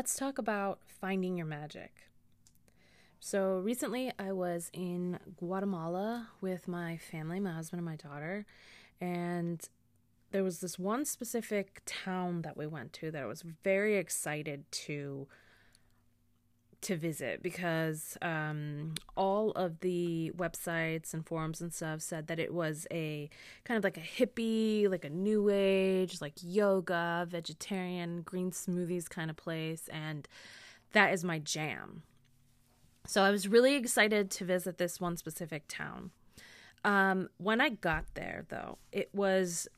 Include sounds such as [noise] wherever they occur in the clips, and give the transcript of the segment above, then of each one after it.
let's talk about finding your magic. So, recently I was in Guatemala with my family, my husband and my daughter, and there was this one specific town that we went to that I was very excited to to visit because um, all of the websites and forums and stuff said that it was a kind of like a hippie, like a new age, like yoga, vegetarian, green smoothies kind of place. And that is my jam. So I was really excited to visit this one specific town. Um, when I got there, though, it was,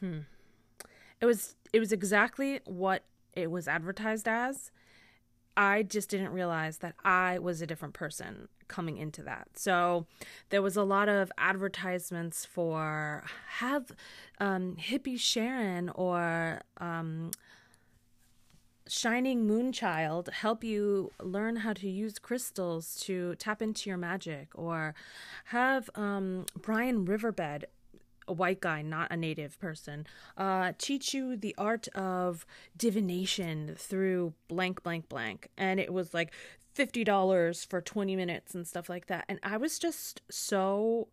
hmm, it was, it was exactly what it was advertised as I just didn't realize that I was a different person coming into that. So there was a lot of advertisements for have um, hippie Sharon or um, Shining Moonchild help you learn how to use crystals to tap into your magic, or have um, Brian Riverbed a white guy, not a native person, uh, teach you the art of divination through blank, blank, blank. And it was like $50 for 20 minutes and stuff like that. And I was just so.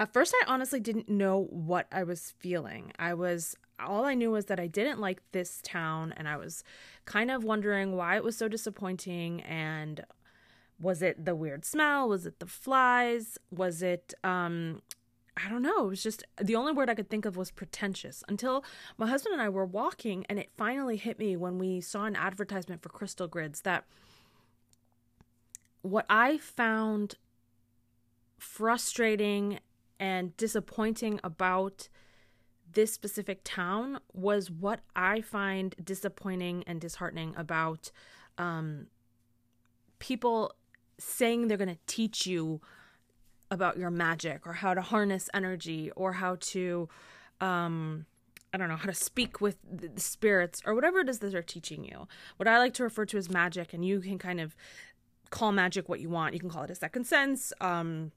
At first, I honestly didn't know what I was feeling. I was. All I knew was that I didn't like this town, and I was kind of wondering why it was so disappointing. And was it the weird smell? Was it the flies? Was it um, I don't know. It was just the only word I could think of was pretentious until my husband and I were walking, and it finally hit me when we saw an advertisement for crystal grids that what I found frustrating and disappointing about this specific town was what I find disappointing and disheartening about um, people saying they're going to teach you about your magic or how to harness energy or how to um I don't know how to speak with the spirits or whatever it is that they're teaching you. What I like to refer to as magic, and you can kind of call magic what you want. You can call it a second sense. Um,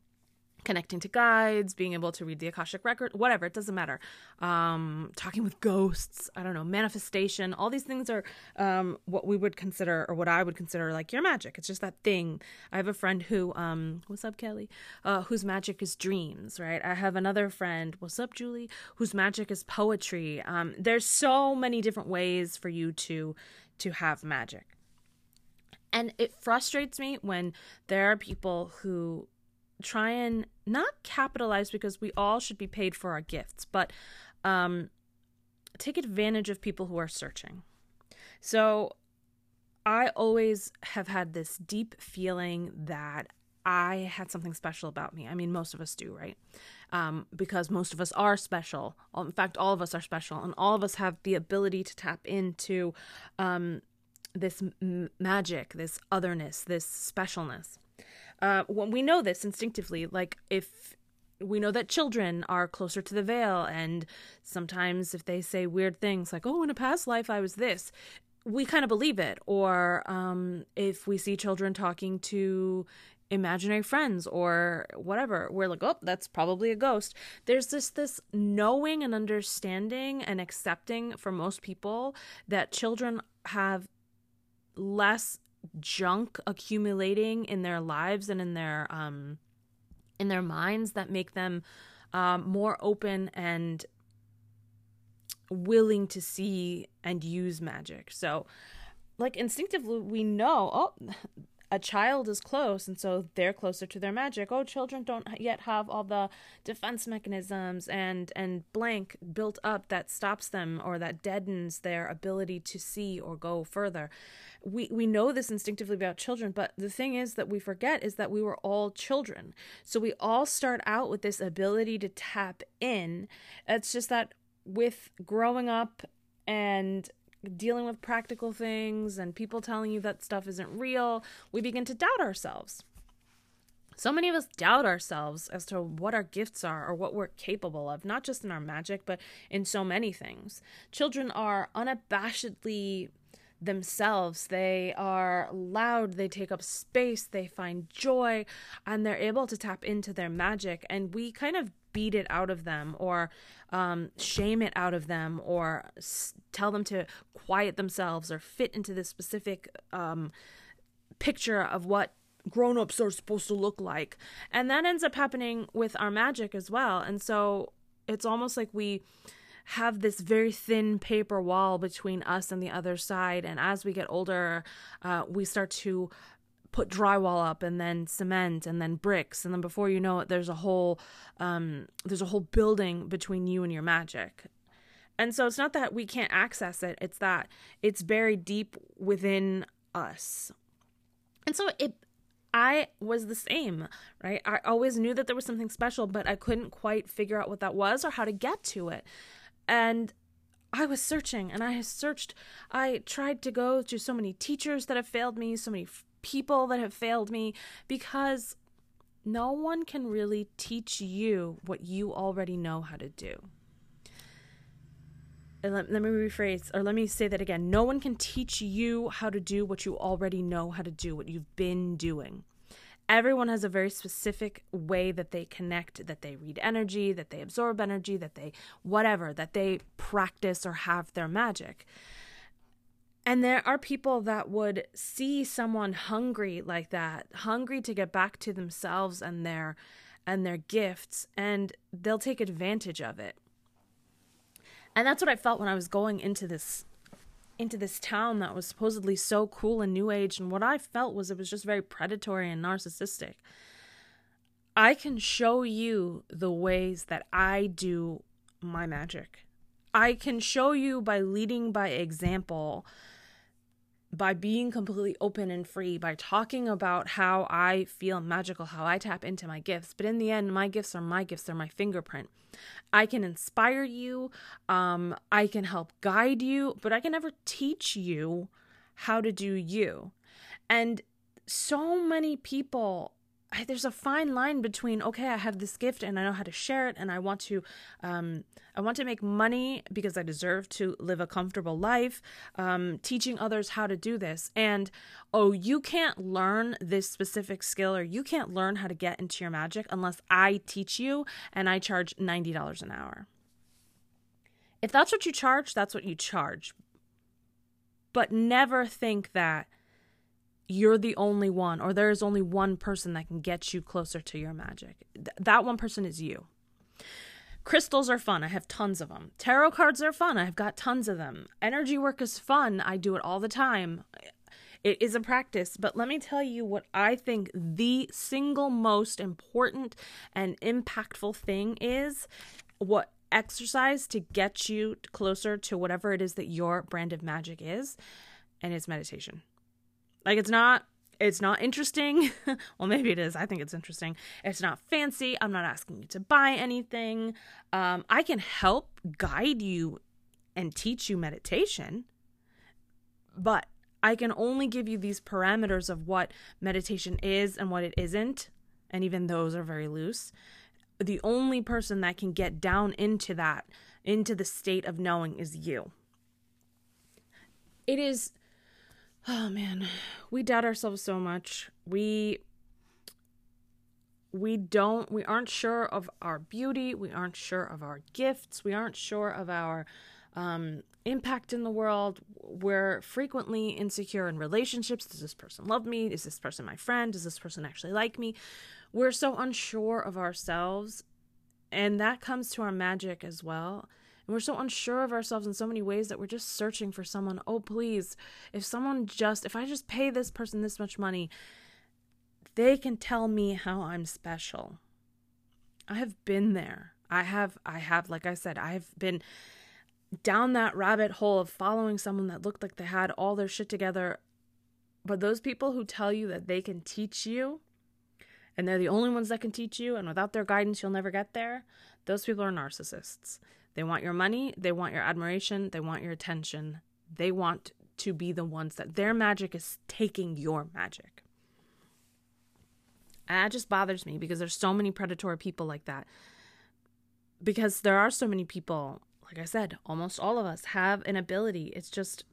connecting to guides, being able to read the Akashic record, whatever, it doesn't matter. Um, talking with ghosts, I don't know, manifestation, all these things are um, what we would consider, or what I would consider like your magic. It's just that thing. I have a friend who, um, what's up, Kelly? Uh, whose magic is dreams, right? I have another friend, what's up, Julie? Whose magic is poetry. Um, there's so many different ways for you to to have magic. And it frustrates me when there are people who try and not capitalize because we all should be paid for our gifts, but um, take advantage of people who are searching. So I always have had this deep feeling that I had something special about me. I mean, most of us do, right? Um, because most of us are special. In fact, all of us are special, and all of us have the ability to tap into um, this m- magic, this otherness, this specialness. Uh, we know this instinctively. Like if we know that children are closer to the veil, and sometimes if they say weird things like, "Oh, in a past life I was this," we kind of believe it. Or um, if we see children talking to imaginary friends or whatever we're like oh that's probably a ghost there's this this knowing and understanding and accepting for most people that children have less junk accumulating in their lives and in their um in their minds that make them um, more open and willing to see and use magic. So, like instinctively, we know, oh, a child is close and so they're closer to their magic. Oh children don't yet have all the defense mechanisms and and blank built up that stops them or that deadens their ability to see or go further. We we know this instinctively about children but the thing is that we forget is that we were all children. So we all start out with this ability to tap in. It's just that with growing up and dealing with practical things and people telling you that stuff isn't real, we begin to doubt ourselves. So many of us doubt ourselves as to what our gifts are or what we're capable of, not just in our magic, but in so many things. Children are unabashedly themselves. They are loud, they take up space, they find joy, and they're able to tap into their magic. And we kind of beat it out of them or um, shame it out of them or s- tell them to quiet themselves or fit into this specific um, picture of what grown-ups are supposed to look like and that ends up happening with our magic as well and so it's almost like we have this very thin paper wall between us and the other side. And as we get older, uh, we start to put drywall up and then cement and then bricks and then before you know it there's a whole um, there's a whole building between you and your magic and so it's not that we can't access it it's that it's buried deep within us and so it I was the same, right? I always knew that there was something special, but I couldn't quite figure out what that was or how to get to it. And I was searching and I searched. I tried to go to so many teachers that have failed me, so many people that have failed me, because no one can really teach you what you already know how to do. And let, let me rephrase, or let me say that again. No one can teach you how to do what you already know how to do, what you've been doing everyone has a very specific way that they connect, that they read energy, that they absorb energy, that they whatever, that they practice or have their magic. And there are people that would see someone hungry like that, hungry to get back to themselves and their and their gifts and they'll take advantage of it. And that's what I felt when I was going into this into this town that was supposedly so cool and new age and what I felt was it was just very predatory and narcissistic. I can show you the ways that I do my magic. I can show you by leading by example by being completely open and free, by talking about how I feel magical, how I tap into my gifts. But in the end, my gifts are my gifts, they're my fingerprint. I can inspire you, um, I can help guide you, but I can never teach you how to do you. And so many people there's a fine line between okay i have this gift and i know how to share it and i want to um, i want to make money because i deserve to live a comfortable life um, teaching others how to do this. And oh you can't learn this specific skill or you can't learn how to get into your magic unless i teach you and i charge $90 an hour. If that's what you charge that's what you charge. But never think that you're the only one or there is only one person that can get you closer to your magic. Th- that one person is you. Crystals are fun. I have tons of them. Tarot cards are fun. I've got tons of them. Energy work is fun. I do it all the time. It is a practice, but let me tell you what I think the single most important and impactful thing is what exercise to get you closer to whatever it is that your brand of magic is, and it's meditation. Like it's not it's not interesting. [laughs] well, maybe it is. I think it's interesting. It's not fancy. I'm not asking you to buy anything. Um, I can help guide you and teach you meditation, but I can only give you these parameters of what meditation is and what it isn't. And even those are very loose. The only person that can get down into that, into the state of knowing, is you. It is oh man, we doubt ourselves so much. We we don't we aren't sure of our beauty, we aren't sure of our gifts, we aren't sure of our um, impact in the world. We're frequently insecure in relationships. Does this person love me? Is this person my friend? Does this person actually like me? We're so unsure of ourselves, and that comes to our magic as well. And we're so unsure of ourselves in so many ways that we're just searching for someone. Oh, please, if someone just, if I just pay this person this much money, they can tell me how I'm special. I have been there. I have, I have, like I said, I have been down that rabbit hole of following someone that looked like they had all their shit together. But those people who tell you that they can teach you and they're the only ones that can teach you, and without their guidance, you'll never get there, those people are narcissists. They want your money, they want your admiration, they want your attention. They want to be the ones that their magic is taking your magic. And that just bothers me because there's so many predatory people like that. Because there are so many people, like I said, almost all of us have an ability. It's just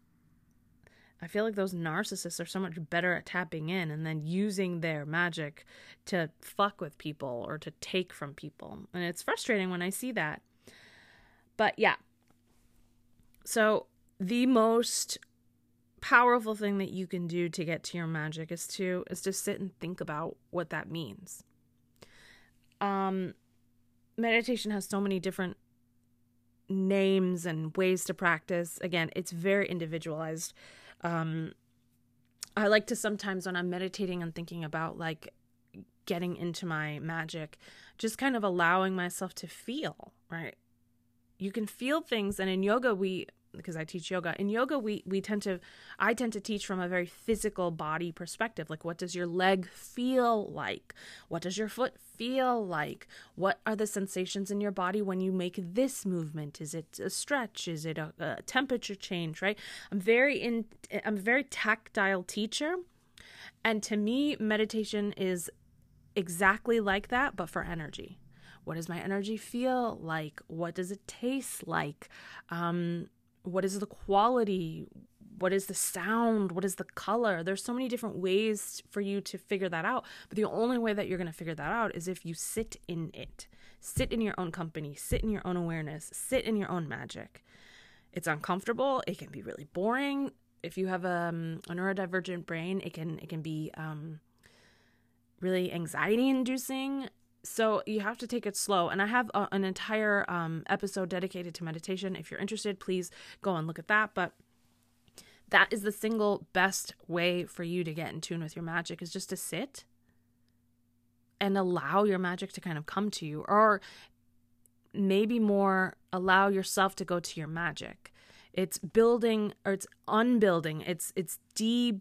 I feel like those narcissists are so much better at tapping in and then using their magic to fuck with people or to take from people. And it's frustrating when I see that. But yeah. So, the most powerful thing that you can do to get to your magic is to is to sit and think about what that means. Um meditation has so many different names and ways to practice. Again, it's very individualized. Um, I like to sometimes when I'm meditating and thinking about like getting into my magic, just kind of allowing myself to feel, right? You can feel things, and in yoga, we because I teach yoga. In yoga, we we tend to I tend to teach from a very physical body perspective. Like what does your leg feel like? What does your foot feel like? What are the sensations in your body when you make this movement? Is it a stretch? Is it a, a temperature change, right? I'm very in I'm a very tactile teacher. And to me, meditation is exactly like that, but for energy. What does my energy feel like? What does it taste like? Um, what is the quality? What is the sound? What is the color? There's so many different ways for you to figure that out. But the only way that you're going to figure that out is if you sit in it. Sit in your own company. Sit in your own awareness. Sit in your own magic. It's uncomfortable. It can be really boring. If you have a, um, a neurodivergent brain it can it can be um, really anxiety inducing so you have to take it slow and i have a, an entire um, episode dedicated to meditation. If you're interested please go and look at that but that is the single best way for you to get in tune with your magic is just to sit and allow your magic to kind of come to you or maybe more allow yourself to go to your magic. It's building or it's unbuilding. It's it's de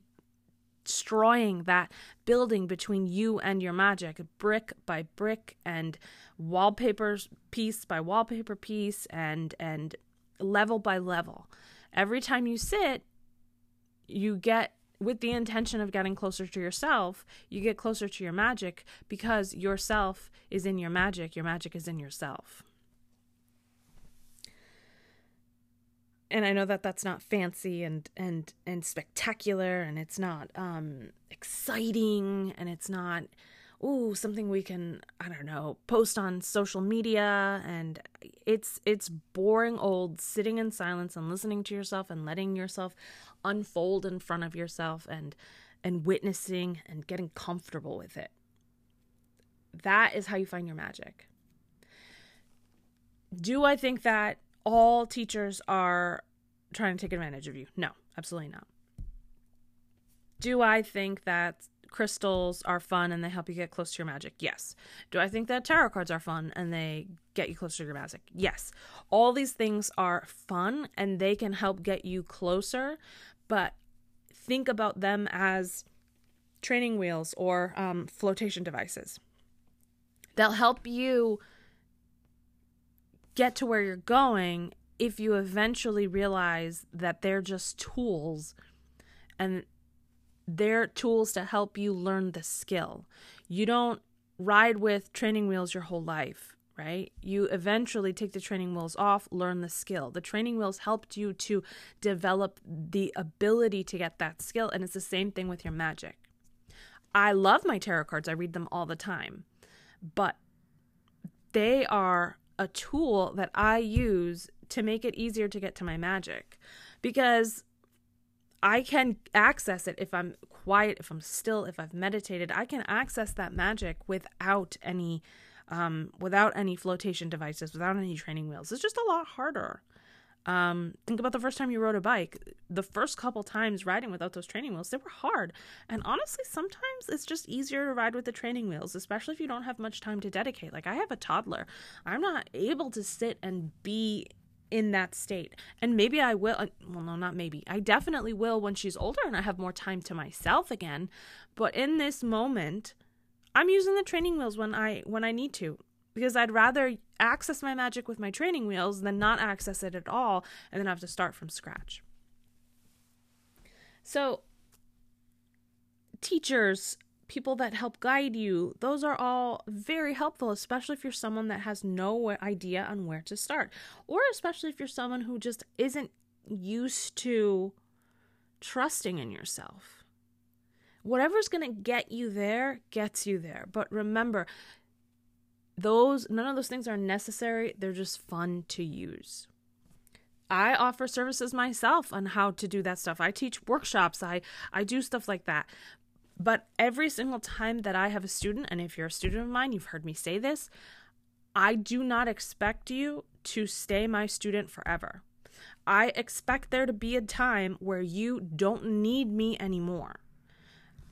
destroying that building between you and your magic brick by brick and wallpaper piece by wallpaper piece and and level by level. Every time you sit you get with the intention of getting closer to yourself you get closer to your magic because yourself is in your magic your magic is in yourself and I know that that's not fancy and and and spectacular and it's not um exciting and it's not ooh something we can I don't know post on social media and it's it's boring old sitting in silence and listening to yourself and letting yourself unfold in front of yourself and and witnessing and getting comfortable with it. That is how you find your magic. Do I think that all teachers are trying to take advantage of you. No, absolutely not. Do I think that crystals are fun and they help you get close to your magic? Yes. Do I think that tarot cards are fun and they get you closer to your magic? Yes. All these things are fun and they can help get you closer, but think about them as training wheels or um, flotation devices. They'll help you get to where you're going if you eventually realize that they're just tools and they're tools to help you learn the skill. You don't ride with training wheels your whole life, right? You eventually take the training wheels off, learn the skill. The training wheels helped you to develop the ability to get that skill, and it's the same thing with your magic. I love my tarot cards, I read them all the time, but they are a tool that I use to make it easier to get to my magic because I can access it if I'm quiet, if I'm still, if I've meditated. I can access that magic without any um, without any flotation devices, without any training wheels. It's just a lot harder. Um, think about the first time you rode a bike. The first couple times riding without those training wheels, they were hard. And honestly, sometimes it's just easier to ride with the training wheels, especially if you don't have much time to dedicate. Like I have a toddler. I'm not able to sit and be in that state. And maybe I will, uh, well, no, not maybe. I definitely will when she's older and I have more time to myself again. But in this moment, I'm using the training wheels when I when I need to because I'd rather access my magic with my training wheels than not access it at all and then have to start from scratch. So teachers people that help guide you, those are all very helpful, especially if you're someone that has no idea on where to start, or especially if you're someone who just isn't used to trusting in yourself. Whatever's going to get you there gets you there. But remember, those none of those things are necessary, they're just fun to use. I offer services myself on how to do that stuff. I teach workshops, I I do stuff like that. But every single time that I have a student, and if you're a student of mine, you've heard me say this, I do not expect you to stay my student forever. I expect there to be a time where you don't need me anymore.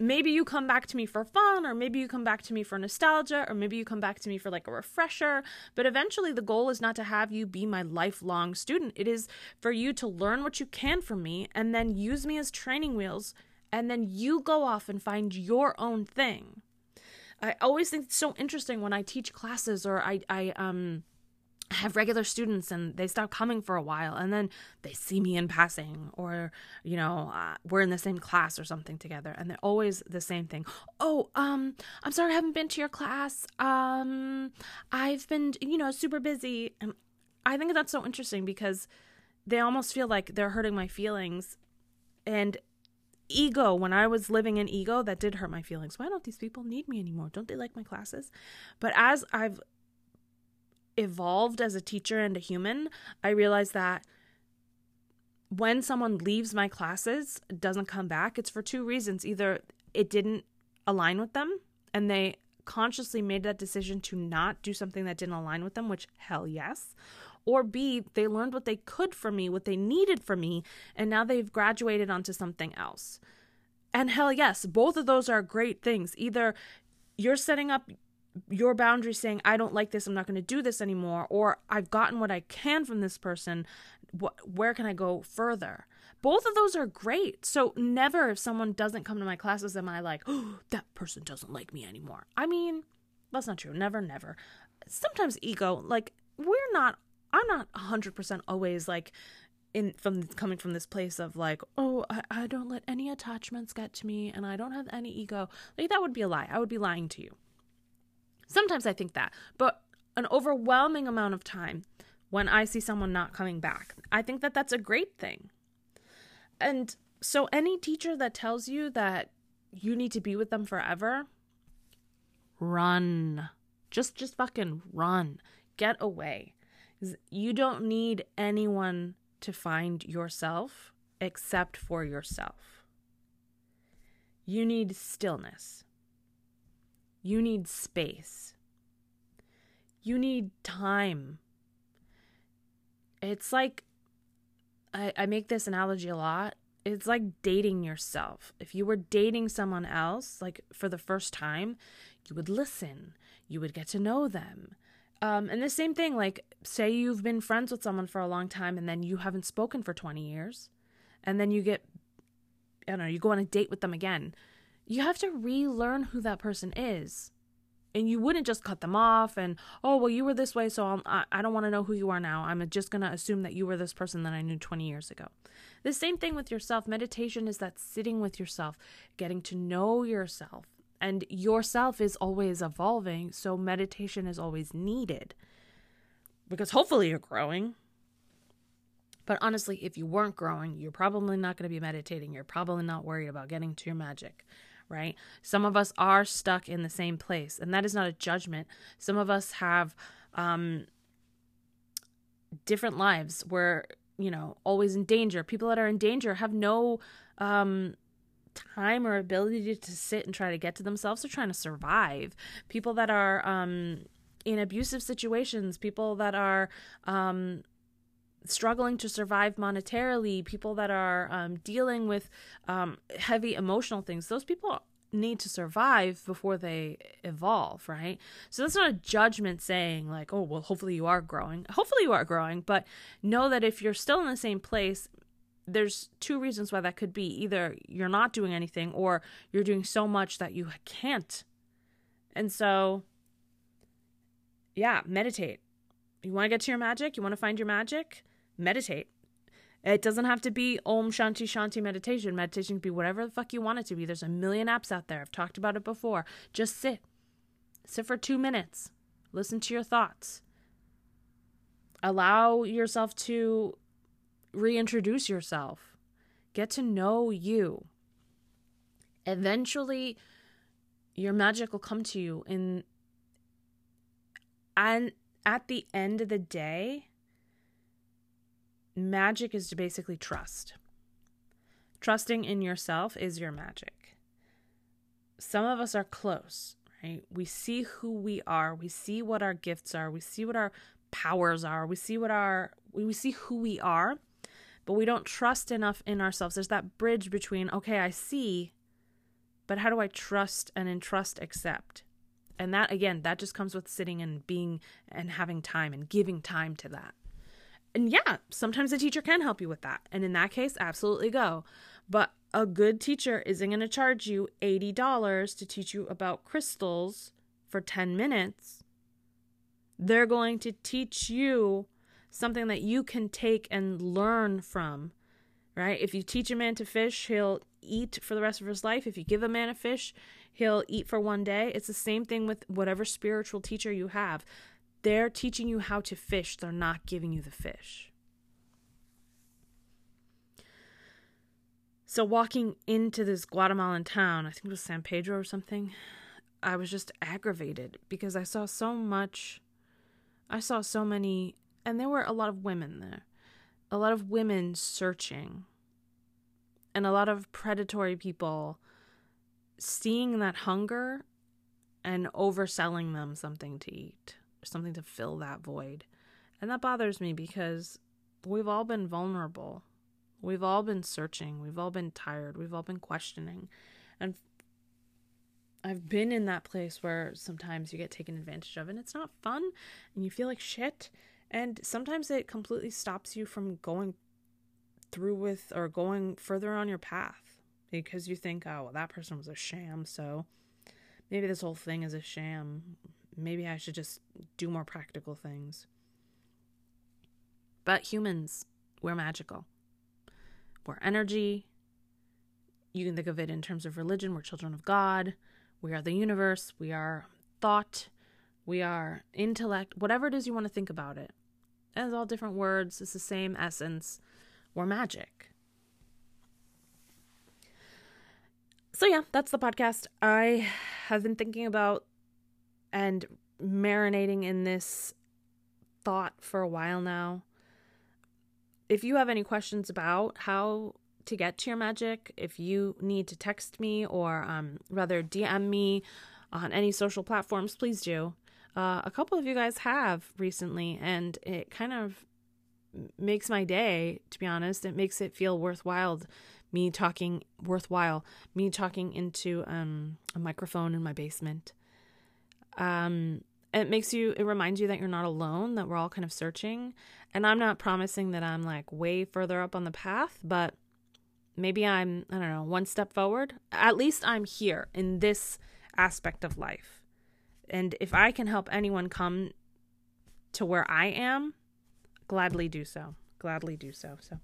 Maybe you come back to me for fun, or maybe you come back to me for nostalgia, or maybe you come back to me for like a refresher. But eventually, the goal is not to have you be my lifelong student. It is for you to learn what you can from me and then use me as training wheels, and then you go off and find your own thing. I always think it's so interesting when I teach classes or I, I um have regular students and they stop coming for a while and then they see me in passing or you know uh, we're in the same class or something together and they're always the same thing. Oh um i'm sorry i haven't been to your class. Um i've been you know super busy. And i think that's so interesting because they almost feel like they're hurting my feelings and ego. When i was living in ego that did hurt my feelings. Why don't these people need me anymore? Don't they like my classes? But as i've evolved as a teacher and a human, I realized that when someone leaves my classes, doesn't come back, it's for two reasons. Either it didn't align with them and they consciously made that decision to not do something that didn't align with them, which hell yes. Or B, they learned what they could from me, what they needed from me, and now they've graduated onto something else. And hell yes, both of those are great things. Either you're setting up your boundary saying i don't like this i'm not going to do this anymore or i've gotten what i can from this person where can i go further? Both of those are great. So never if someone doesn't come to my classes am i like oh that person doesn't like me anymore. I mean that's not true. Never never. Sometimes ego like we're not i'm not 100% always like in from coming from this place of like oh I, I don't let any attachments get to me and i don't have any ego. Like that would be a lie. I would be lying to you Sometimes I think that, but an overwhelming amount of time when I see someone not coming back, I think that that's a great thing. And so any teacher that tells you that you need to be with them forever, run. Just just fucking run. Get away. You don't need anyone to find yourself except for yourself. You need stillness. You need space. You need time. It's like, I, I make this analogy a lot. It's like dating yourself. If you were dating someone else, like for the first time, you would listen, you would get to know them. Um, and the same thing, like, say you've been friends with someone for a long time and then you haven't spoken for 20 years, and then you get, I don't know, you go on a date with them again you have to relearn who that person is. And you wouldn't just cut them off and, oh, well, you were this way, so I'm, I, I don't want to know who you are now. I'm just going to assume that you were this person that I knew 20 years ago. The same thing with yourself. Meditation is that sitting with yourself, getting to know yourself. And yourself is always evolving, so meditation is always needed. Because hopefully you're growing. But honestly, if you weren't growing, you're probably not going to be meditating. You're probably not worried about getting to your magic right? Some of us are stuck in the same place, and that is not a judgment. Some of us have um, different lives where, you know, always in danger. People that are in danger have no um, time or ability to sit and try to get to themselves. They're trying to survive. People that are um, in abusive situations, people that are um, struggling to survive monetarily, people that are um, dealing with um, heavy emotional things, those people need to survive before they evolve, right? So that's not a judgment saying, like, oh, well, hopefully you are growing. Hopefully you are growing, but know that if you're still in the same place, there's two reasons why that could be. Either you're not doing anything or you're doing so much that you can't. And so, yeah, meditate. You want to get to your magic? You want to find your magic? Meditate. It doesn't have to be Om Shanti Shanti meditation. Meditation can be whatever the fuck you want it to be. There's a million apps out there. I've talked about it before. Just sit. Sit for two minutes. Listen to your thoughts. Allow yourself to reintroduce yourself. get to know you. Eventually, your magic will come to you in and at the end of the day magic is to basically trust. Trusting in yourself is your magic. Some of us are close right? We see who we are. We see what our gifts are. We see what our powers are. We see what our we see who we are but we don't trust enough in ourselves. There's that bridge between okay i see but how do I trust and entrust accept? And that, again, that just comes with sitting and being and having time and giving time to that. And yeah, sometimes a teacher can help you with that. And in that case, absolutely go. But a good teacher isn't going to charge you $80 to teach you about crystals for 10 minutes. They're going to teach you something that you can take and learn from, right? If you teach a man to fish, he'll eat for the rest of his life. If you give a man a fish, he'll eat for one day. It's the same thing with whatever spiritual teacher you have. They're teaching you how to fish, they're not giving you the fish. So, walking into this Guatemalan town, I think it was San Pedro or something, I was just aggravated because I saw so much. I saw so many, and there were a lot of women there. A lot of women searching and a lot of predatory people seeing that hunger and overselling them something to eat, something to fill that void. And that bothers me because we've all been vulnerable. We've all been searching. We've all been tired. We've all been questioning. And I've been in that place where sometimes you get taken advantage of and it's not fun and you feel like shit. And sometimes it completely stops you from going through with or going further on your path because you think, oh, well, that person was a sham, so maybe this whole thing is a sham. Maybe I should just do more practical things. But humans, we're magical. We're energy. You can think of it in terms of religion. We're children of God. We are the universe. We are thought. We are intellect. Whatever it is you want to think about it. It's all different words. It's the same essence We're magic. So, yeah, that's the podcast. I have been thinking about and marinating in this thought for a while now. If you have any questions about how to get to your magic, if you need to text me or um, rather DM me on any social platforms, please do. Uh, a couple of you guys have recently, and it kind of makes my day, to be honest. It makes it feel worthwhile me talking worthwhile, me talking into um a microphone in my basement. Um it makes you it reminds you that you're not alone, that we're all kind of searching. And I'm not promising that I'm like way further up on the path, but maybe I'm I don't know, one step forward. At least I'm here in this aspect of life. And if I can help anyone come to where I am, gladly do so gladly do so so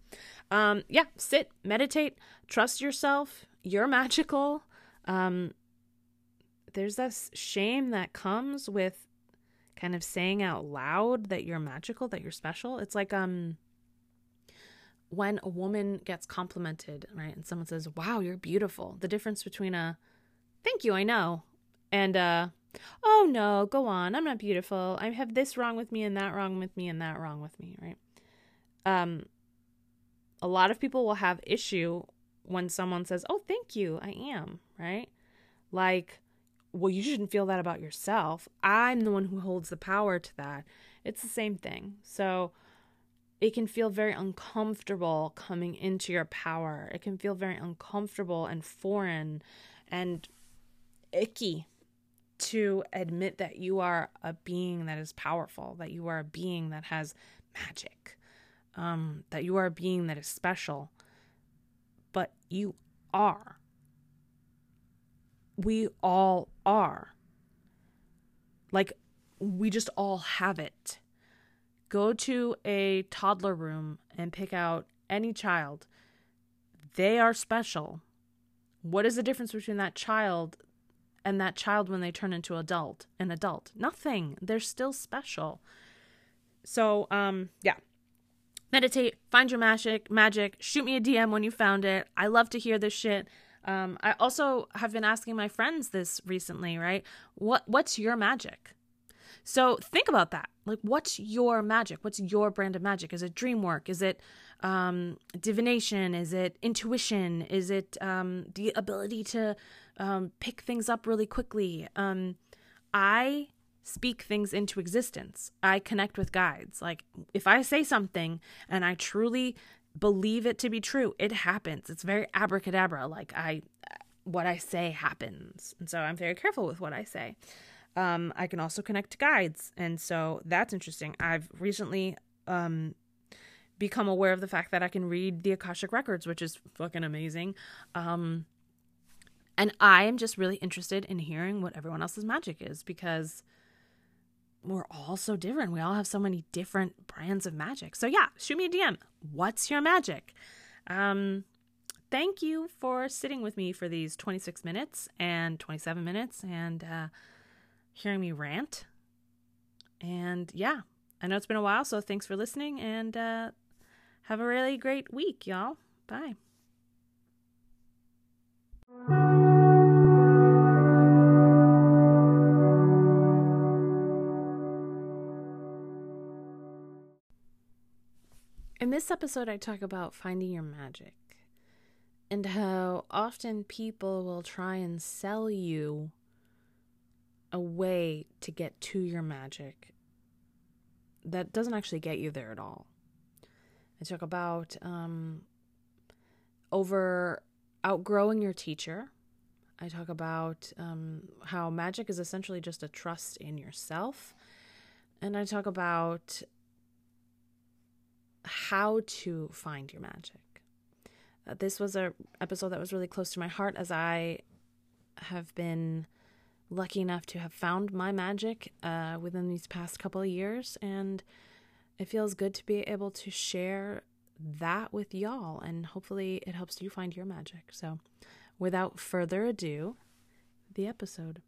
um yeah sit meditate trust yourself you're magical um there's this shame that comes with kind of saying out loud that you're magical that you're special it's like um when a woman gets complimented right and someone says wow you're beautiful the difference between a thank you i know and uh oh no, go on, I'm not beautiful. I have this wrong with me and that wrong with me and that wrong with me, right? Um a lot of people will have issue when someone says, "Oh, thank you, I am," right? Like, well, you shouldn't feel that about yourself. I'm the one who holds the power to that. It's the same thing. So, it can feel very uncomfortable coming into your power. It can feel very uncomfortable and foreign and icky to admit that you are a being that is powerful, that you are a being that has magic, um, that you are a being that is special. But you are. We all are. Like, we just all have it. Go to a toddler room and pick out any child. They are special. What is the difference between that child and that child when they turn into adult an adult nothing they're still special so um yeah meditate, find your magic, magic, shoot me a DM when you found it. I love to hear this shit. Um, I also have been asking my friends this recently, right? What what's your magic? So think about that. Like, what's your magic? What's your brand of magic? Is it dream work? Is it um, divination? Is it intuition? Is it um, the ability to um, pick things up really quickly? Um, I speak things into existence. I connect with guides. Like, if I say something and I truly believe it to be true, it happens. It's very abracadabra. Like, I, what I say happens. And so I'm very careful with what I say. Um, I can also connect to guides. And so that's interesting. I've recently um, become aware of the fact that I can read the Akashic Records, which is fucking amazing. Um, and I am just really interested in hearing what everyone else's magic is because we're all so different. We all have so many different brands of magic. So yeah, shoot me a DM. What's your magic? Um, thank you for sitting with me for these 26 minutes and 27 minutes and uh, hearing me rant. And yeah, I know it's been a while, so thanks for listening and uh, have a really great week, y'all. Bye. This episode, I talk about finding your magic and how often people will try and sell you a way to get to your magic that doesn't actually get you there at all. I talk about um, over outgrowing your teacher. I talk about um, how magic is essentially just a trust in yourself. And I talk about how to find your magic. Uh, this was a episode that was really close to my heart as I have been lucky enough to have found my magic uh, within these past couple of years, and it feels good to be able to share that with y'all, and hopefully it helps you find your magic. So, without further ado, the episode.